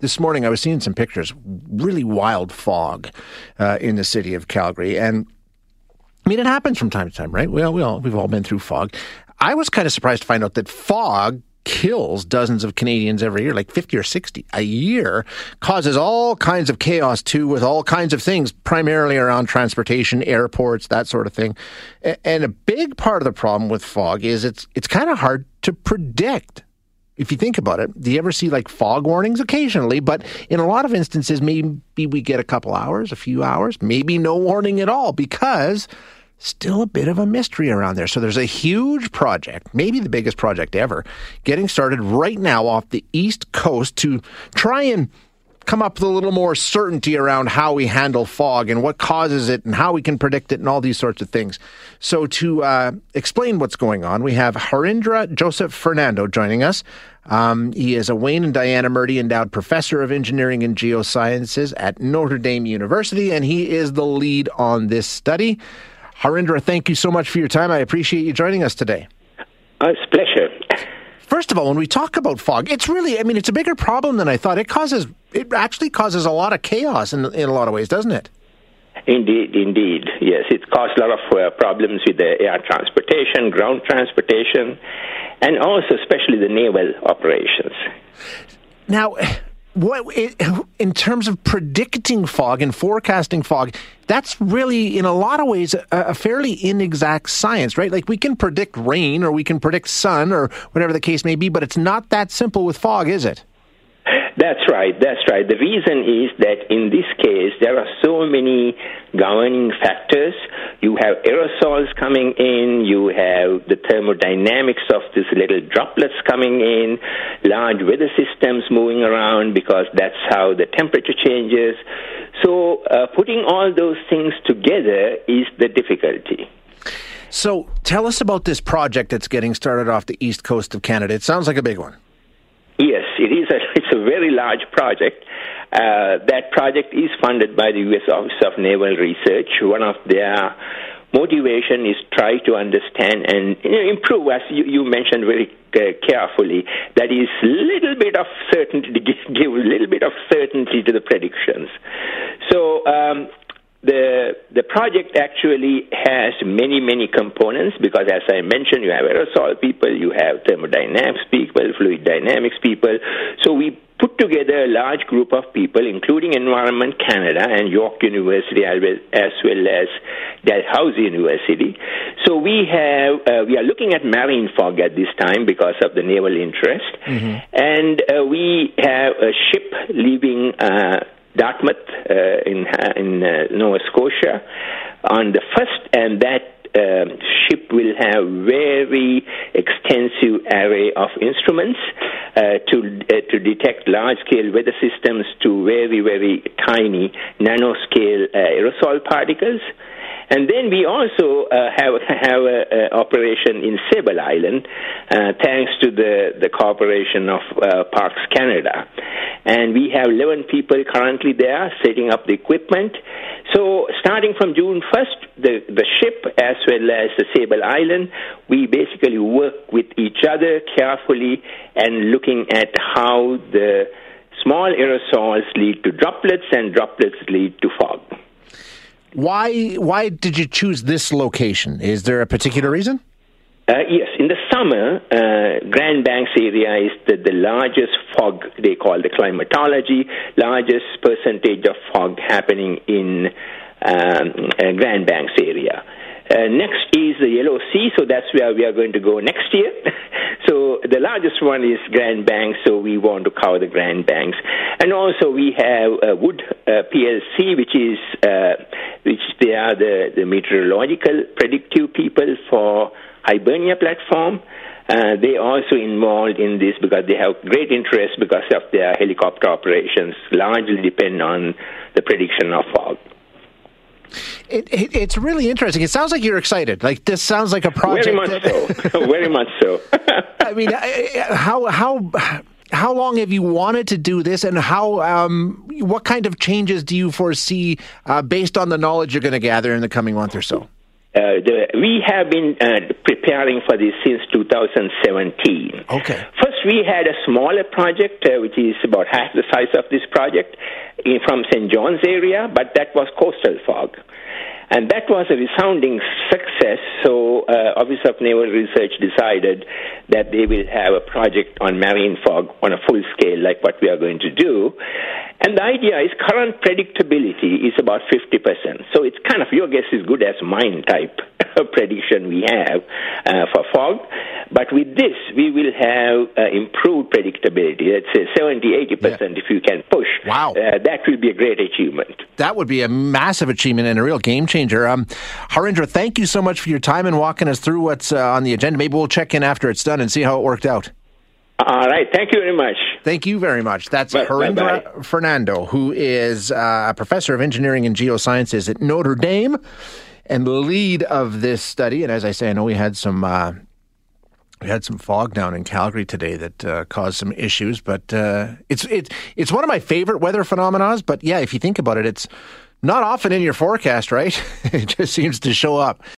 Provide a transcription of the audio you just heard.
this morning I was seeing some pictures, really wild fog uh, in the city of Calgary, and I mean it happens from time to time, right? Well, we all we've all been through fog. I was kind of surprised to find out that fog kills dozens of Canadians every year, like 50 or 60 a year, causes all kinds of chaos too, with all kinds of things, primarily around transportation, airports, that sort of thing. And a big part of the problem with fog is it's it's kind of hard to predict. If you think about it, do you ever see like fog warnings occasionally? But in a lot of instances, maybe we get a couple hours, a few hours, maybe no warning at all because still a bit of a mystery around there. So there's a huge project, maybe the biggest project ever, getting started right now off the East Coast to try and come up with a little more certainty around how we handle fog and what causes it and how we can predict it and all these sorts of things. So to uh, explain what's going on, we have Harindra Joseph Fernando joining us. Um, he is a Wayne and Diana Murdy Endowed Professor of Engineering and Geosciences at Notre Dame University, and he is the lead on this study. Harindra, thank you so much for your time. I appreciate you joining us today. Oh, it's a pleasure. First of all, when we talk about fog, it's really, I mean, it's a bigger problem than I thought. It causes, it actually causes a lot of chaos in, in a lot of ways, doesn't it? Indeed, indeed. Yes, it causes a lot of uh, problems with the air transportation, ground transportation, and also especially the naval operations. Now, what in terms of predicting fog and forecasting fog that's really in a lot of ways a, a, fairly inexact science right like we can predict rain or we can predict sun or whatever the case may be but it's not that simple with fog is it that's right. That's right. The reason is that in this case, there are so many governing factors. You have aerosols coming in, you have the thermodynamics of these little droplets coming in, large weather systems moving around because that's how the temperature changes. So, uh, putting all those things together is the difficulty. So, tell us about this project that's getting started off the east coast of Canada. It sounds like a big one. Yes, it is. A, it's a very large project. Uh, that project is funded by the U.S. Office of Naval Research. One of their motivation is try to understand and improve, as you, you mentioned very uh, carefully. That is little bit of certainty, to give a little bit of certainty to the predictions. So. Um, the the project actually has many many components because as I mentioned you have aerosol people you have thermodynamics people fluid dynamics people. So we put together a large group of people including Environment Canada and York University as well as, Dalhousie University. So we have uh, we are looking at marine fog at this time because of the naval interest. Mm-hmm. and uh, we have a ship leaving uh, Dartmouth uh, in in uh, Nova Scotia on the first, and that um, ship will have very extensive array of instruments uh, to uh, to detect large scale weather systems to very very tiny nanoscale uh, aerosol particles. And then we also uh, have have an operation in Sable Island, uh, thanks to the the cooperation of uh, Parks Canada, and we have 11 people currently there setting up the equipment. So starting from June 1st, the the ship as well as the Sable Island, we basically work with each other carefully and looking at how the small aerosols lead to droplets and droplets lead to fog. Why why did you choose this location? Is there a particular reason? Uh, yes, in the summer, uh, Grand Banks area is the, the largest fog, they call the climatology, largest percentage of fog happening in um, uh, Grand Banks area. Uh, next is the Yellow Sea, so that's where we are going to go next year. so the largest one is Grand Banks, so we want to cover the Grand Banks. And also we have uh, Wood uh, PLC, which is uh, which they are the, the meteorological predictive people for Hibernia platform. Uh, they also involved in this because they have great interest because of their helicopter operations largely depend on the prediction of fog. It, it, it's really interesting. It sounds like you're excited. Like this sounds like a project. Very much that, so. Very much so. I mean, how how how long have you wanted to do this, and how um, what kind of changes do you foresee uh, based on the knowledge you're going to gather in the coming month or so? Uh, the, we have been uh, preparing for this since 2017. Okay. First we had a smaller project, uh, which is about half the size of this project, in, from St. John's area, but that was coastal fog. And that was a resounding success. So, uh, Office of Naval Research decided that they will have a project on marine fog on a full scale, like what we are going to do. And the idea is current predictability is about 50%. So it's kind of your guess is good as mine type prediction we have uh, for fog. But with this, we will have uh, improved predictability. Let's say 70, 80% yeah. if you can push. Wow. Uh, that will be a great achievement. That would be a massive achievement and a real game changer. Um, Harindra, thank you so much for your time and walking us through what's uh, on the agenda. Maybe we'll check in after it's done and see how it worked out. All right. Thank you very much. Thank you very much. That's bye, Harindra bye, bye. Fernando, who is uh, a professor of engineering and geosciences at Notre Dame and the lead of this study. And as I say, I know we had some. Uh, we had some fog down in Calgary today that uh, caused some issues, but uh, it's it's it's one of my favorite weather phenomena. But yeah, if you think about it, it's not often in your forecast, right? it just seems to show up.